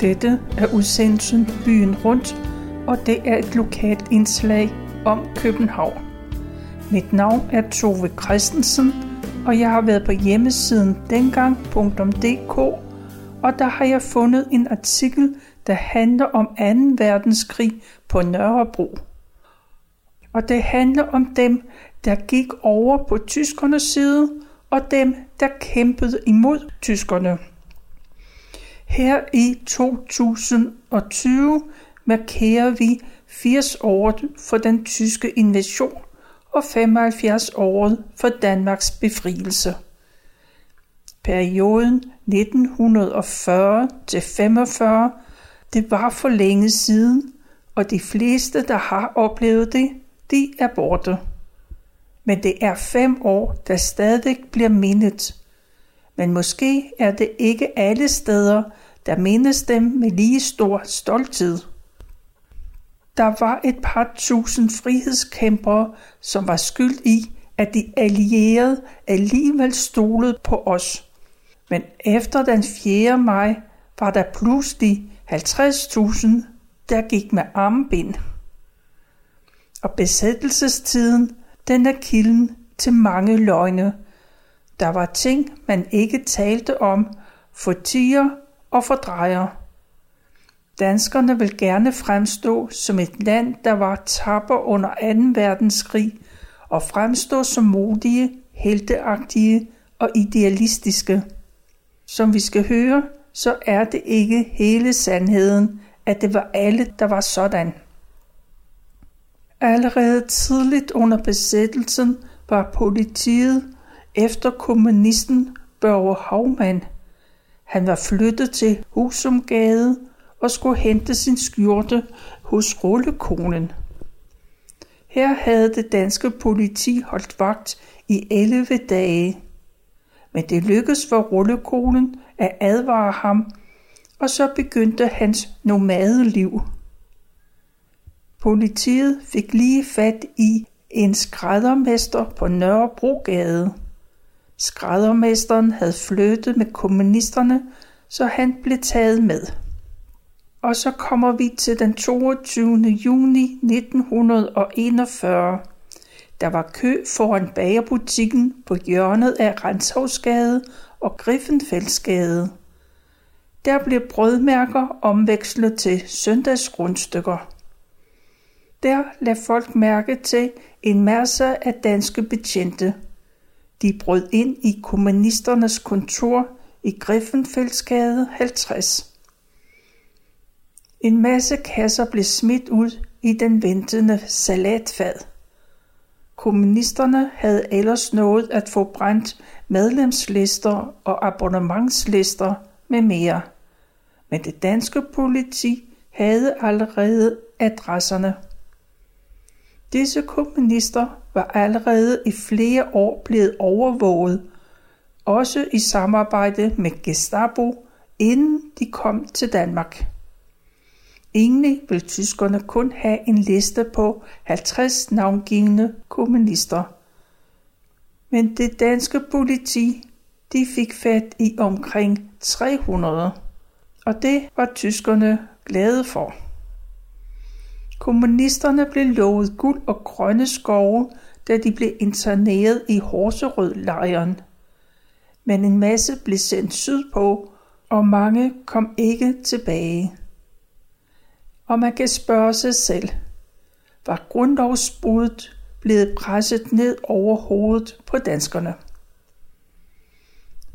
Dette er udsendelsen Byen Rundt, og det er et lokalt indslag om København. Mit navn er Tove Christensen, og jeg har været på hjemmesiden dengang.dk, og der har jeg fundet en artikel, der handler om 2. verdenskrig på Nørrebro. Og det handler om dem, der gik over på tyskernes side, og dem, der kæmpede imod tyskerne. Her i 2020 markerer vi 80 år for den tyske invasion og 75 år for Danmarks befrielse. Perioden 1940 til 45, det var for længe siden, og de fleste, der har oplevet det, de er borte. Men det er fem år, der stadig bliver mindet. Men måske er det ikke alle steder, der mindes dem med lige stor stolthed. Der var et par tusind frihedskæmpere, som var skyld i, at de allierede alligevel stolede på os. Men efter den 4. maj var der pludselig 50.000, der gik med armbind. Og besættelsestiden, den er kilden til mange løgne. Der var ting, man ikke talte om, for tiger og fordrejer. Danskerne vil gerne fremstå som et land, der var tapper under 2. verdenskrig, og fremstå som modige, helteagtige og idealistiske. Som vi skal høre, så er det ikke hele sandheden, at det var alle, der var sådan. Allerede tidligt under besættelsen var politiet efter kommunisten Børge Havmann. Han var flyttet til Husumgade og skulle hente sin skjorte hos rullekonen. Her havde det danske politi holdt vagt i 11 dage. Men det lykkedes for rullekonen at advare ham, og så begyndte hans nomadeliv. Politiet fik lige fat i en skræddermester på Nørrebrogade. Skræddermesteren havde flyttet med kommunisterne, så han blev taget med. Og så kommer vi til den 22. juni 1941. Der var kø foran bagerbutikken på hjørnet af Renshavsgade og Griffenfeldsgade. Der blev brødmærker omvekslet til søndagsrundstykker. Der lagde folk mærke til en masse af danske betjente. De brød ind i kommunisternes kontor i Griffenfeldsgade 50. En masse kasser blev smidt ud i den ventende salatfad. Kommunisterne havde ellers nået at få brændt medlemslister og abonnementslister med mere. Men det danske politi havde allerede adresserne. Disse kommunister var allerede i flere år blevet overvåget, også i samarbejde med Gestapo, inden de kom til Danmark. Egentlig vil tyskerne kun have en liste på 50 navngivende kommunister. Men det danske politi de fik fat i omkring 300, og det var tyskerne glade for. Kommunisterne blev lovet guld og grønne skove, da de blev interneret i Horserød-lejren. Men en masse blev sendt sydpå, og mange kom ikke tilbage. Og man kan spørge sig selv, var grundlovsbruddet blevet presset ned over hovedet på danskerne?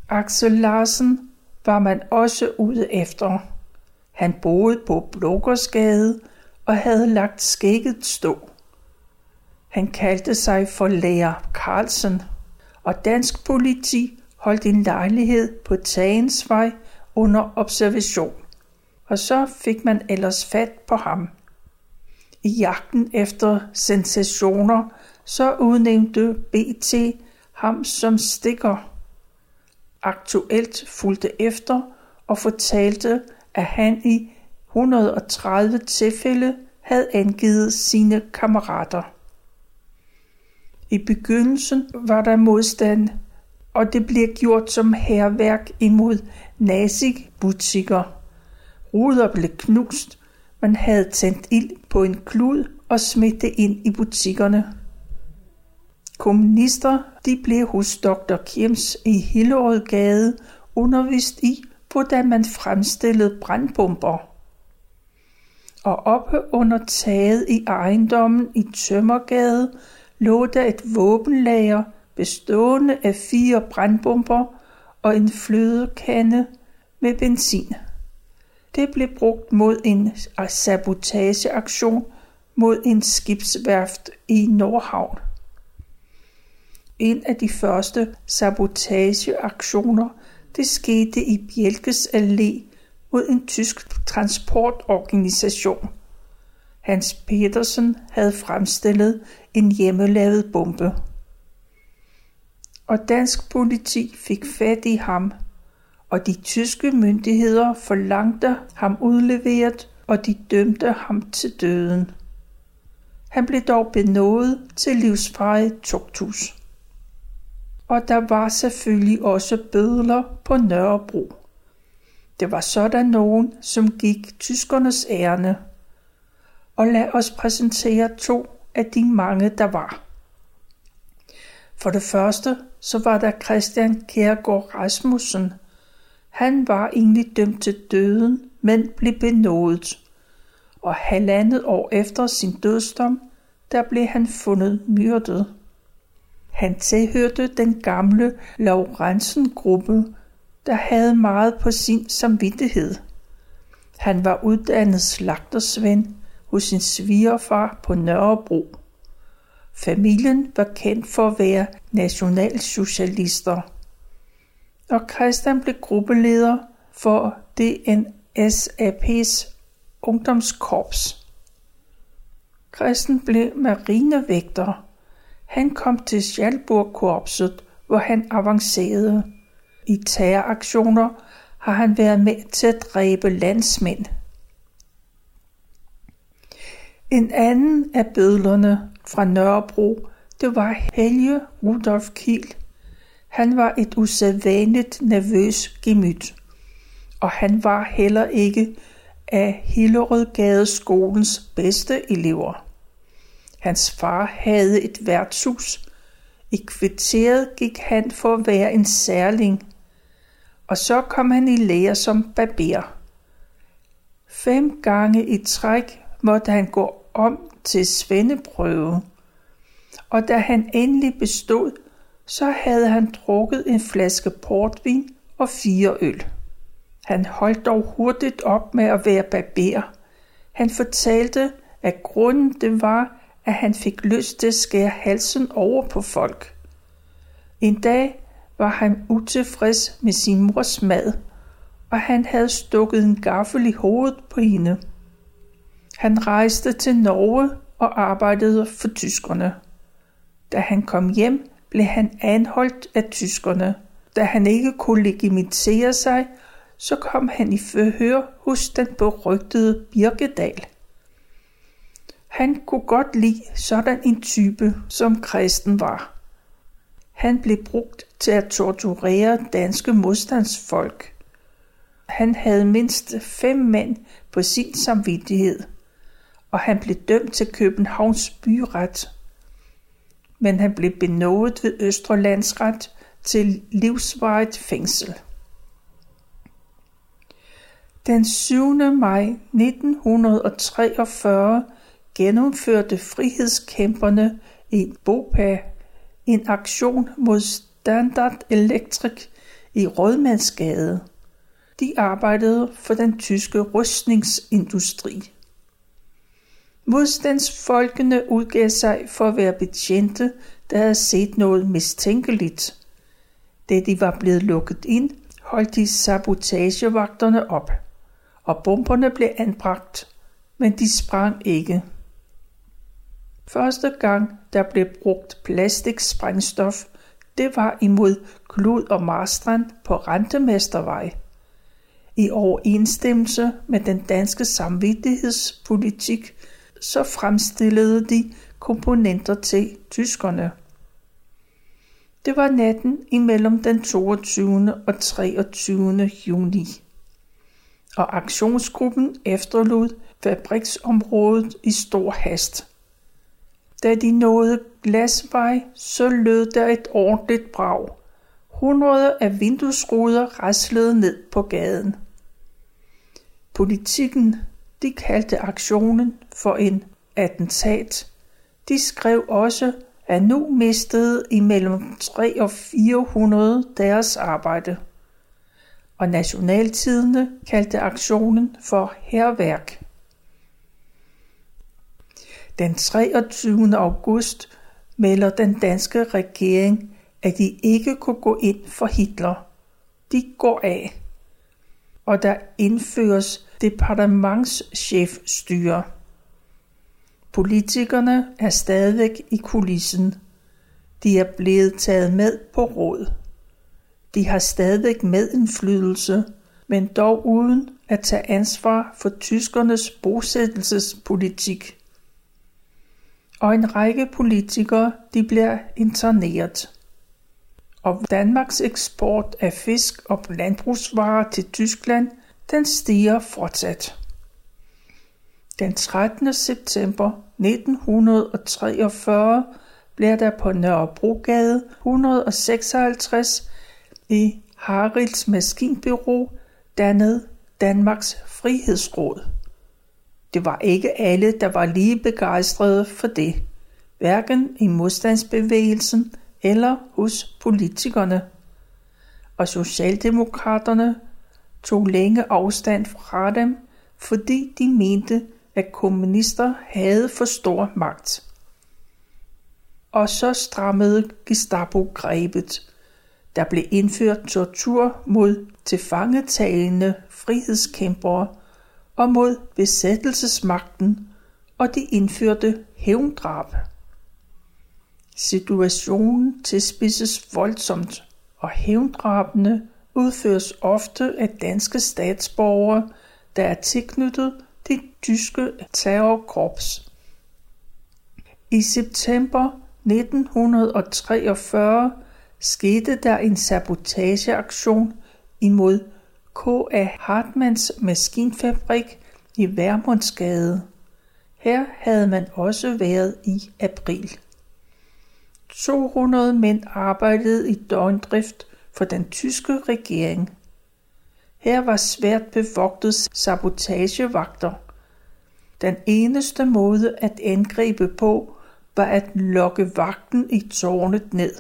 Axel Larsen var man også ude efter. Han boede på Blågårdsgade og havde lagt skægget stå. Han kaldte sig for lærer Carlsen, og dansk politi holdt en lejlighed på Tagensvej under observation og så fik man ellers fat på ham. I jagten efter sensationer, så udnævnte BT ham som stikker. Aktuelt fulgte efter og fortalte, at han i 130 tilfælde havde angivet sine kammerater. I begyndelsen var der modstand, og det blev gjort som herværk imod nazibutikker. Ruder blev knust. Man havde tændt ild på en klud og smidt det ind i butikkerne. Kommunister de blev hos Dr. Kims i Hillerødgade undervist i, hvordan man fremstillede brandbomber. Og oppe under taget i ejendommen i Tømmergade lå der et våbenlager bestående af fire brandbomber og en flødekande med benzin. Det blev brugt mod en sabotageaktion mod en skibsværft i Nordhavn. En af de første sabotageaktioner det skete i Bjelkes Allé mod en tysk transportorganisation. Hans Petersen havde fremstillet en hjemmelavet bombe. Og dansk politi fik fat i ham, og de tyske myndigheder forlangte ham udleveret, og de dømte ham til døden. Han blev dog benådet til livsfarlig tugthus. Og der var selvfølgelig også bødler på Nørrebro. Det var sådan nogen, som gik tyskernes ærne. Og lad os præsentere to af de mange, der var. For det første, så var der Christian Kjærgaard Rasmussen. Han var egentlig dømt til døden, men blev benådet. Og halvandet år efter sin dødsdom, der blev han fundet myrdet. Han tilhørte den gamle Laurensen-gruppe, der havde meget på sin samvittighed. Han var uddannet slagtersvend hos sin svigerfar på Nørrebro. Familien var kendt for at være nationalsocialister. Og Christian blev gruppeleder for DNSAP's ungdomskorps. Christian blev marinevægter. Han kom til Schalburg-korpset, hvor han avancerede. I terroraktioner har han været med til at dræbe landsmænd. En anden af bødlerne fra Nørrebro, det var Helge Rudolf Kiel. Han var et usædvanligt nervøs gemyt, og han var heller ikke af Hillerødgade skolens bedste elever. Hans far havde et værtshus. I kvarteret gik han for at være en særling, og så kom han i lære som barber. Fem gange i træk måtte han gå om til svendeprøve, og da han endelig bestod, så havde han drukket en flaske portvin og fire øl. Han holdt dog hurtigt op med at være barber. Han fortalte, at grunden det var, at han fik lyst til at skære halsen over på folk. En dag var han utilfreds med sin mors mad, og han havde stukket en gaffel i hovedet på hende. Han rejste til Norge og arbejdede for tyskerne. Da han kom hjem, blev han anholdt af tyskerne. Da han ikke kunne legitimere sig, så kom han i forhør hos den berygtede Birkedal. Han kunne godt lide sådan en type, som kristen var. Han blev brugt til at torturere danske modstandsfolk. Han havde mindst fem mænd på sin samvittighed – og han blev dømt til Københavns byret. Men han blev benådet ved Østre Landsret til livsvarigt fængsel. Den 7. maj 1943 gennemførte frihedskæmperne i Bopa en aktion mod Standard Electric i Rådmandsgade. De arbejdede for den tyske rustningsindustri. Modstandsfolkene udgav sig for at være betjente, der havde set noget mistænkeligt. Da de var blevet lukket ind, holdt de sabotagevagterne op, og bomberne blev anbragt, men de sprang ikke. Første gang, der blev brugt plastiksprængstof, det var imod Klud og Marstrand på Rentemestervej. I overensstemmelse med den danske samvittighedspolitik så fremstillede de komponenter til tyskerne. Det var natten imellem den 22. og 23. juni. og aktionsgruppen efterlod fabriksområdet i stor hast. Da de nåede Glasvej, så lød der et ordentligt brag. Hundrede af vinduesruder raslede ned på gaden. Politikken, de kaldte aktionen for en attentat. De skrev også, at nu mistede imellem 3 og 400 deres arbejde. Og nationaltidene kaldte aktionen for herværk. Den 23. august melder den danske regering, at de ikke kunne gå ind for Hitler. De går af. Og der indføres departementschefstyre. Politikerne er stadigvæk i kulissen. De er blevet taget med på råd. De har stadigvæk medindflydelse, men dog uden at tage ansvar for tyskernes bosættelsespolitik. Og en række politikere de bliver interneret. Og Danmarks eksport af fisk og landbrugsvarer til Tyskland, den stiger fortsat. Den 13. september 1943 bliver der på Nørrebrogade 156 i Haralds Maskinbyrå dannet Danmarks Frihedsråd. Det var ikke alle, der var lige begejstrede for det, hverken i modstandsbevægelsen eller hos politikerne. Og Socialdemokraterne tog længe afstand fra dem, fordi de mente, at kommunister havde for stor magt. Og så strammede Gestapo grebet. Der blev indført tortur mod tilfangetagende frihedskæmpere og mod besættelsesmagten, og de indførte hævndrab. Situationen tilspidses voldsomt, og hævndrabene udføres ofte af danske statsborgere, der er tilknyttet det tyske terrorkorps. I september 1943 skete der en sabotageaktion imod K.A. Hartmanns maskinfabrik i Værmundsgade. Her havde man også været i april. 200 mænd arbejdede i døgndrift for den tyske regering. Her var svært bevogtet sabotagevagter. Den eneste måde at angribe på var at lokke vagten i tårnet ned.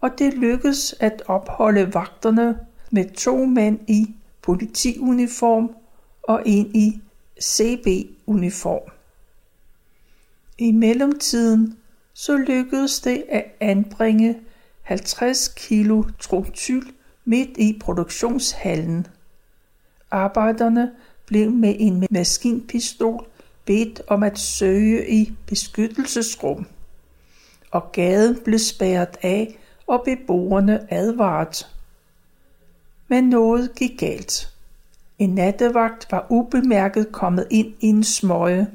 Og det lykkedes at opholde vagterne med to mænd i politiuniform og en i CB-uniform. I mellemtiden så lykkedes det at anbringe 50 kilo trotyl midt i produktionshallen. Arbejderne blev med en maskinpistol bedt om at søge i beskyttelsesrum, og gaden blev spærret af, og beboerne advaret. Men noget gik galt. En nattevagt var ubemærket kommet ind i en smøge,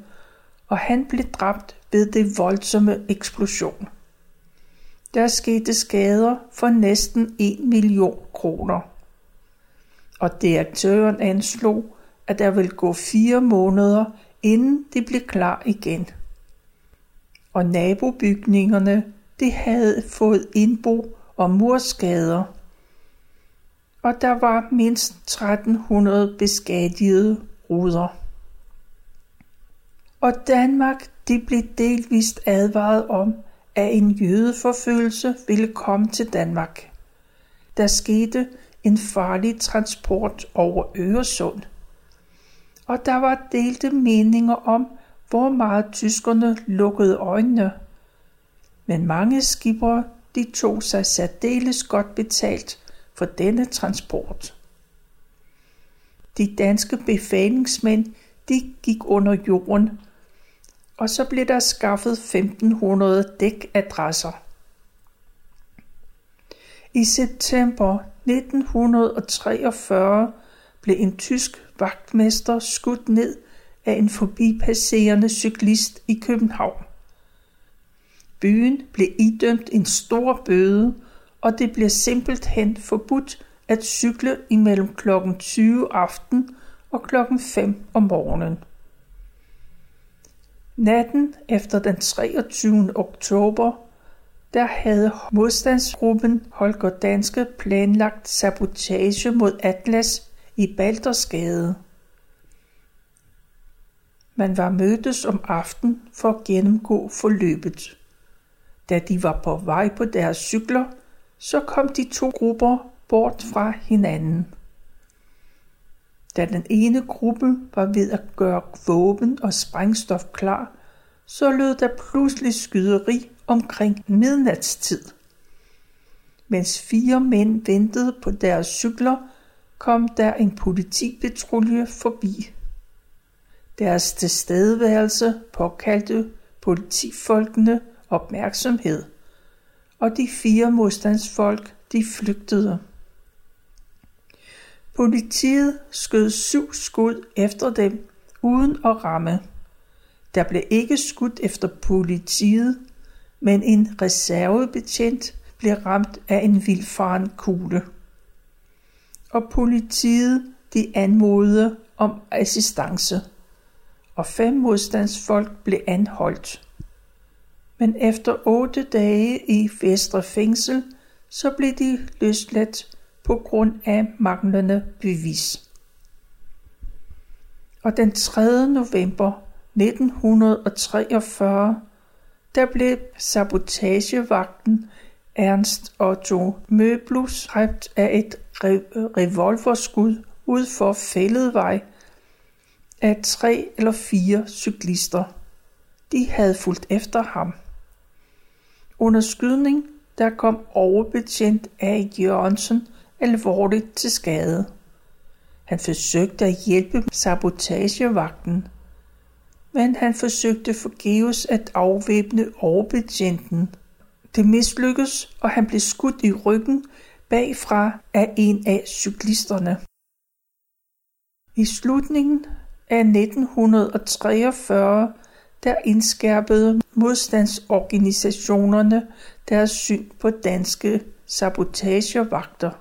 og han blev dræbt ved det voldsomme eksplosion. Der skete skader for næsten 1 million kroner. Og direktøren anslog, at der ville gå fire måneder, inden det blev klar igen. Og nabobygningerne, de havde fået indbo og murskader. Og der var mindst 1300 beskadigede ruder. Og Danmark, de blev delvist advaret om, at en jødeforfølgelse ville komme til Danmark. Der skete en farlig transport over Øresund. Og der var delte meninger om, hvor meget tyskerne lukkede øjnene. Men mange skibere de tog sig særdeles godt betalt for denne transport. De danske befalingsmænd de gik under jorden og så blev der skaffet 1500 dækadresser. I september 1943 blev en tysk vagtmester skudt ned af en forbipasserende cyklist i København. Byen blev idømt en stor bøde, og det bliver simpelthen forbudt at cykle imellem kl. 20 aften og klokken 5 om morgenen. Natten efter den 23. oktober, der havde modstandsgruppen Holger Danske planlagt sabotage mod Atlas i Baldersgade. Man var mødtes om aftenen for at gennemgå forløbet. Da de var på vej på deres cykler, så kom de to grupper bort fra hinanden. Da den ene gruppe var ved at gøre våben og sprængstof klar, så lød der pludselig skyderi omkring midnatstid. Mens fire mænd ventede på deres cykler, kom der en politipatrulje forbi. Deres tilstedeværelse påkaldte politifolkene opmærksomhed, og de fire modstandsfolk de flygtede. Politiet skød syv skud efter dem uden at ramme. Der blev ikke skudt efter politiet, men en reservebetjent blev ramt af en vildfaren kugle. Og politiet de anmodede om assistance, og fem modstandsfolk blev anholdt. Men efter otte dage i Vestre Fængsel, så blev de løsladt på grund af manglende bevis. Og den 3. november 1943, der blev sabotagevagten Ernst Otto Møblus dræbt af et revolverskud ud for Fælledvej af tre eller fire cyklister. De havde fulgt efter ham. Under skydning der kom overbetjent A. Jørgensen alvorligt til skade. Han forsøgte at hjælpe sabotagevagten, men han forsøgte forgæves at afvæbne overbetjenten. Det mislykkedes, og han blev skudt i ryggen bagfra af en af cyklisterne. I slutningen af 1943 der indskærpede modstandsorganisationerne deres syn på danske sabotagevagter.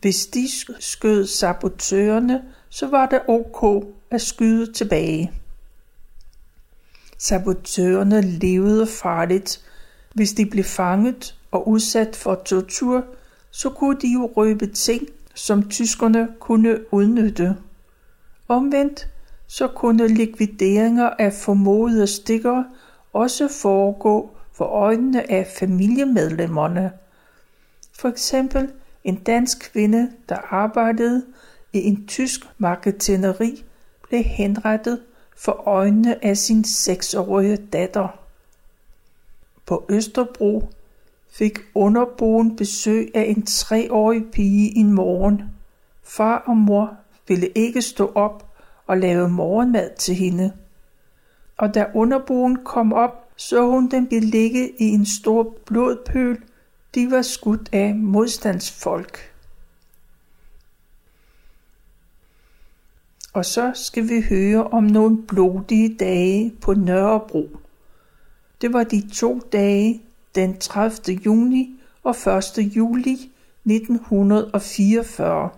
Hvis de skød sabotørerne, så var det ok at skyde tilbage. Sabotørerne levede farligt. Hvis de blev fanget og udsat for tortur, så kunne de jo røbe ting, som tyskerne kunne udnytte. Omvendt så kunne likvideringer af formodede stikker også foregå for øjnene af familiemedlemmerne. For eksempel en dansk kvinde, der arbejdede i en tysk marketineri, blev henrettet for øjnene af sin seksårige datter. På Østerbro fik underboen besøg af en treårig pige en morgen. Far og mor ville ikke stå op og lave morgenmad til hende. Og da underboen kom op, så hun dem ligge i en stor blodpøl. De var skudt af modstandsfolk. Og så skal vi høre om nogle blodige dage på Nørrebro. Det var de to dage, den 30. juni og 1. juli 1944.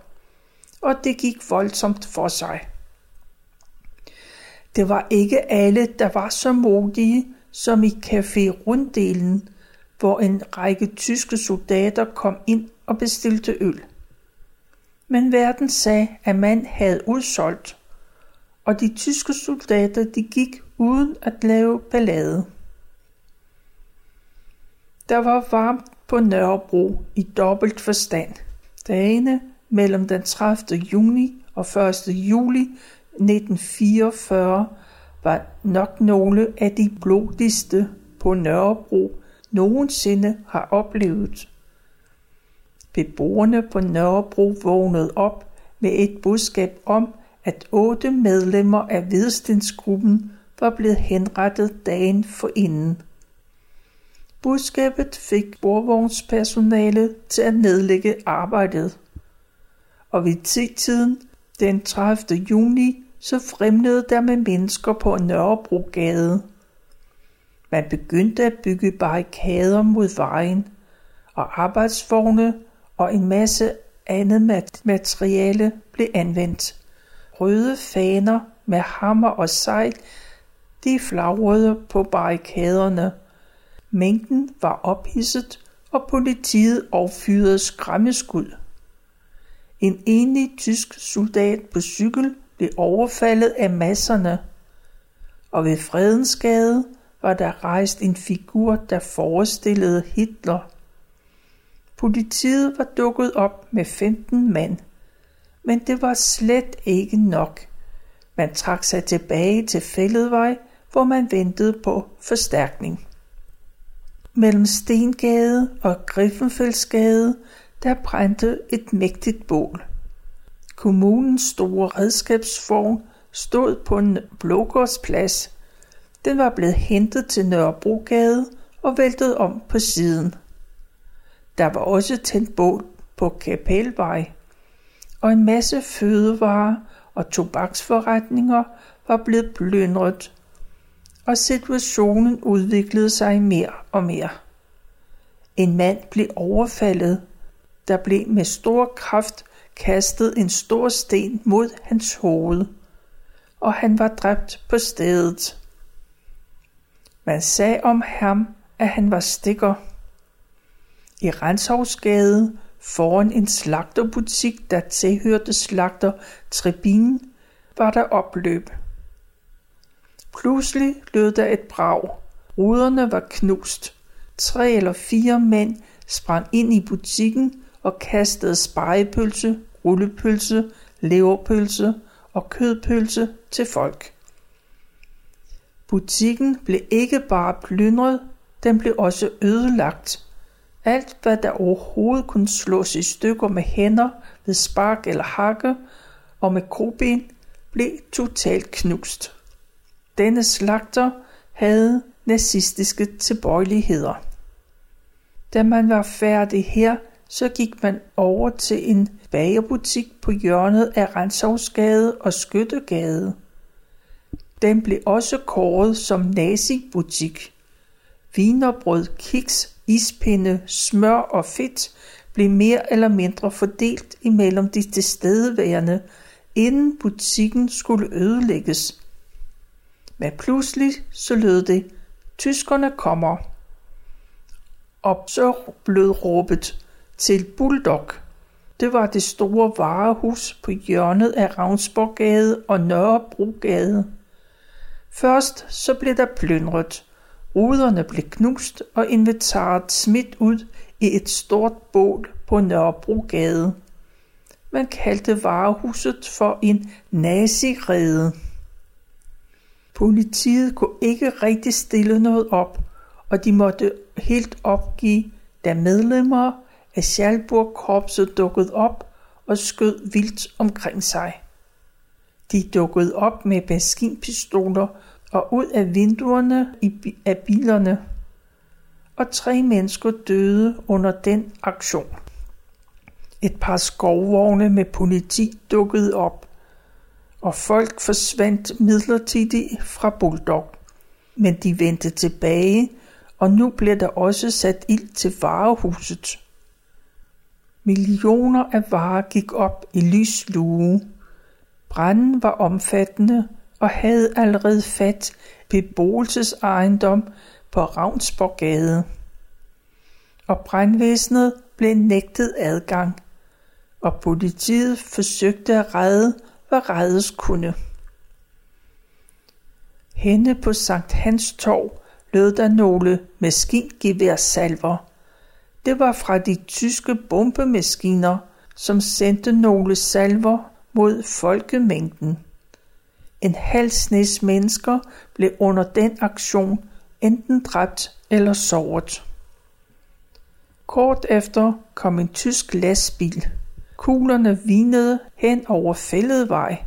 Og det gik voldsomt for sig. Det var ikke alle, der var så modige som i Café Runddelen, hvor en række tyske soldater kom ind og bestilte øl. Men verden sagde, at man havde udsolgt, og de tyske soldater de gik uden at lave ballade. Der var varmt på Nørrebro i dobbelt forstand. Dagene mellem den 30. juni og 1. juli 1944 var nok nogle af de blodigste på Nørrebro nogensinde har oplevet. Beboerne på Nørrebro vågnede op med et budskab om, at otte medlemmer af Hvidstensgruppen var blevet henrettet dagen forinden. Budskabet fik sporvognspersonalet til at nedlægge arbejdet. Og ved tiden den 30. juni så fremlede der med mennesker på Nørrebrogade. Man begyndte at bygge barrikader mod vejen, og arbejdsvogne og en masse andet materiale blev anvendt. røde faner med hammer og sejl, de flagrede på barrikaderne. Mængden var ophidset, og politiet affyrede skræmmeskud. En enlig tysk soldat på cykel blev overfaldet af masserne, og ved Fredensgade var der rejst en figur, der forestillede Hitler. Politiet var dukket op med 15 mand, men det var slet ikke nok. Man trak sig tilbage til Fælledvej, hvor man ventede på forstærkning. Mellem Stengade og Griffenfeldsgade, der brændte et mægtigt bål. Kommunens store redskabsvogn stod på en blågårdsplads. Den var blevet hentet til Nørrebrogade og væltet om på siden. Der var også tændt bål på Kapelvej, og en masse fødevarer og tobaksforretninger var blevet plyndret, og situationen udviklede sig mere og mere. En mand blev overfaldet. Der blev med stor kraft kastet en stor sten mod hans hoved, og han var dræbt på stedet. Man sagde om ham, at han var stikker. I Renshavsgade foran en slagterbutik, der tilhørte slagter Trebin, var der opløb. Pludselig lød der et brag. Ruderne var knust. Tre eller fire mænd sprang ind i butikken og kastede spejepølse, rullepølse, leverpølse og kødpølse til folk. Butikken blev ikke bare plyndret, den blev også ødelagt. Alt, hvad der overhovedet kunne slås i stykker med hænder, ved spark eller hakke og med koben, blev totalt knust. Denne slagter havde nazistiske tilbøjeligheder. Da man var færdig her, så gik man over til en bagerbutik på hjørnet af Rensovsgade og Skyttegade. Den blev også kåret som nazi-butik. Vinerbrød, kiks, ispinde, smør og fedt blev mere eller mindre fordelt imellem de tilstedeværende, inden butikken skulle ødelægges. Men pludselig så lød det, tyskerne kommer. Og så blev råbet til Bulldog. Det var det store varehus på hjørnet af Ravnsborggade og Nørrebrogade. Først så blev der plyndret. Ruderne blev knust og inventaret smidt ud i et stort bål på Nørrebrogade. Man kaldte varehuset for en nazirede. Politiet kunne ikke rigtig stille noget op, og de måtte helt opgive, da medlemmer af Schalburg-korpset dukkede op og skød vildt omkring sig. De dukkede op med maskinpistoler og ud af vinduerne af bilerne, og tre mennesker døde under den aktion. Et par skovvogne med politi dukkede op, og folk forsvandt midlertidigt fra Bulldog. Men de vendte tilbage, og nu bliver der også sat ild til varehuset. Millioner af varer gik op i lys lue. Branden var omfattende og havde allerede fat beboelsesejendom på Ravnsborggade. Og brandvæsenet blev nægtet adgang, og politiet forsøgte at redde, hvad reddes kunne. Henne på Sankt Hans Torv lød der nogle maskingeværsalver. Det var fra de tyske bombemaskiner, som sendte nogle salver mod folkemængden. En halv snes mennesker blev under den aktion enten dræbt eller såret. Kort efter kom en tysk lastbil. Kuglerne vinede hen over fælledvej.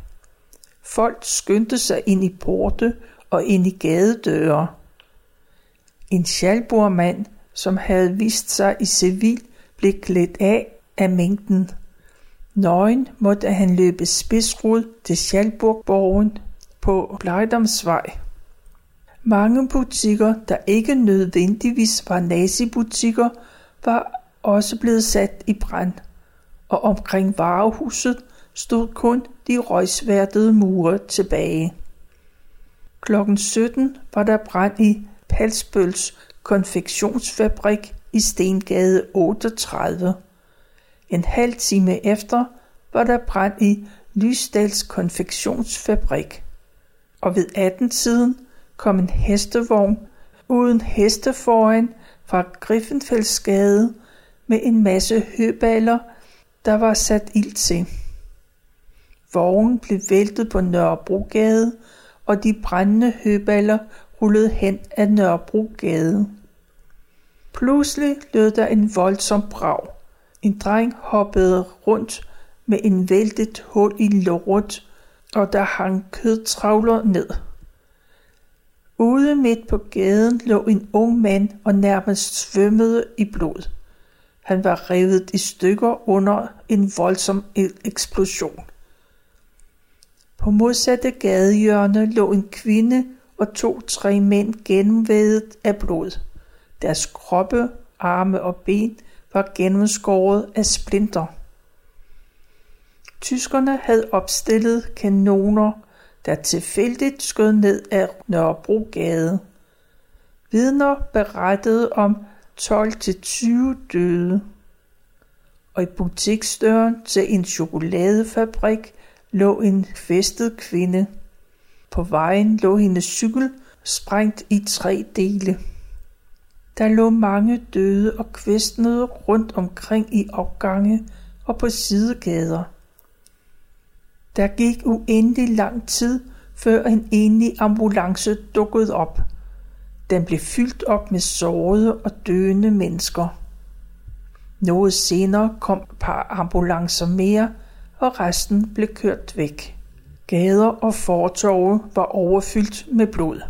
Folk skyndte sig ind i porte og ind i gadedøre. En Schalburg-mand, som havde vist sig i civil, blev klædt af af mængden. Nøgen måtte han løbe spidsrod til Schalburgborgen på Blejdomsvej. Mange butikker, der ikke nødvendigvis var nazibutikker, var også blevet sat i brand, og omkring varehuset stod kun de røgsværtede mure tilbage. Klokken 17 var der brand i Palsbøls konfektionsfabrik i Stengade 38. En halv time efter var der brand i Lysdals konfektionsfabrik. Og ved 18-tiden kom en hestevogn uden heste foran fra Griffenfeldsgade med en masse høballer, der var sat ild til. Vognen blev væltet på Nørrebrogade, og de brændende høballer rullede hen ad Nørrebrogade. Pludselig lød der en voldsom brag. En dreng hoppede rundt med en væltet hul i låret, og der hang kødtravler ned. Ude midt på gaden lå en ung mand og nærmest svømmede i blod. Han var revet i stykker under en voldsom eksplosion. På modsatte gadehjørne lå en kvinde var to-tre mænd gennemvædet af blod. Deres kroppe, arme og ben var gennemskåret af splinter. Tyskerne havde opstillet kanoner, der tilfældigt skød ned af Nørrebrogade. Vidner berettede om 12-20 døde. Og i butiksdøren til en chokoladefabrik lå en festet kvinde. På vejen lå hendes cykel sprængt i tre dele. Der lå mange døde og kvæstnede rundt omkring i opgange og på sidegader. Der gik uendelig lang tid, før en enlig ambulance dukkede op. Den blev fyldt op med sårede og døende mennesker. Noget senere kom et par ambulancer mere, og resten blev kørt væk. Gader og fortorve var overfyldt med blod.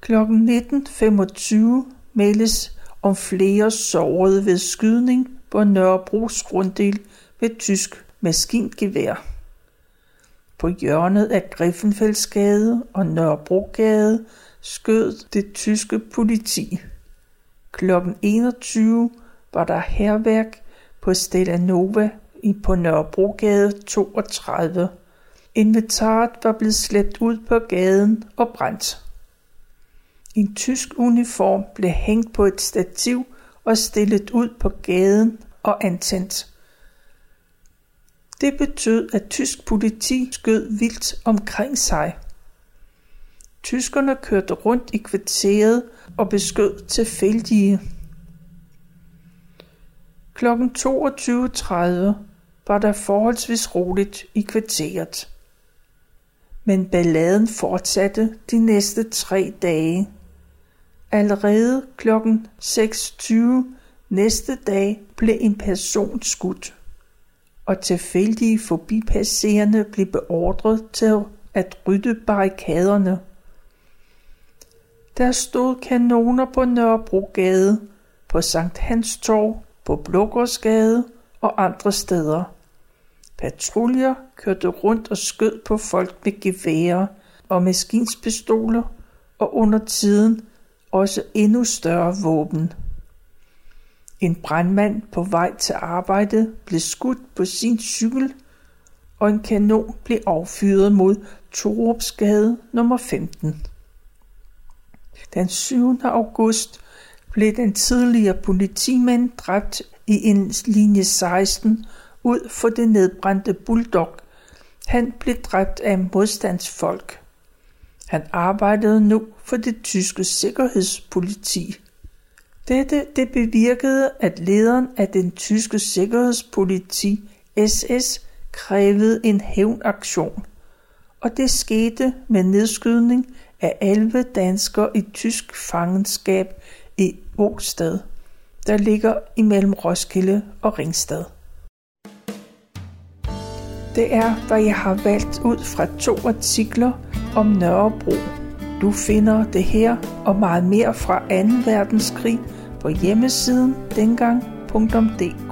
Klokken 19.25 meldes om flere sårede ved skydning på Nørrebros grunddel ved tysk maskingevær. På hjørnet af Griffenfeldsgade og Nørrebrogade skød det tyske politi. Klokken 21 var der herværk på Stella Nova i på Nørrebrogade 32. Inventaret var blevet slæbt ud på gaden og brændt. En tysk uniform blev hængt på et stativ og stillet ud på gaden og antændt. Det betød, at tysk politi skød vildt omkring sig. Tyskerne kørte rundt i kvarteret og beskød tilfældige. Klokken 22.30 var der forholdsvis roligt i kvarteret. Men balladen fortsatte de næste tre dage. Allerede klokken 6.20 næste dag blev en person skudt, og tilfældige forbipasserende blev beordret til at rydde barrikaderne. Der stod kanoner på Nørrebrogade, på Sankt Hans Torv, på Blågårdsgade og andre steder. Patruljer kørte rundt og skød på folk med geværer og maskinspistoler og under tiden også endnu større våben. En brandmand på vej til arbejde blev skudt på sin cykel, og en kanon blev affyret mod Torupsgade nummer 15. Den 7. august blev den tidligere politimand dræbt i en linje 16 ud for det nedbrændte bulldog. Han blev dræbt af modstandsfolk. Han arbejdede nu for det tyske sikkerhedspoliti. Dette det bevirkede, at lederen af den tyske sikkerhedspoliti SS krævede en hævnaktion, og det skete med nedskydning af 11 danskere i tysk fangenskab i Åstad, der ligger imellem Roskilde og Ringsted. Det er, hvad jeg har valgt ud fra to artikler om Nørrebro. Du finder det her og meget mere fra 2. verdenskrig på hjemmesiden dengang.dk.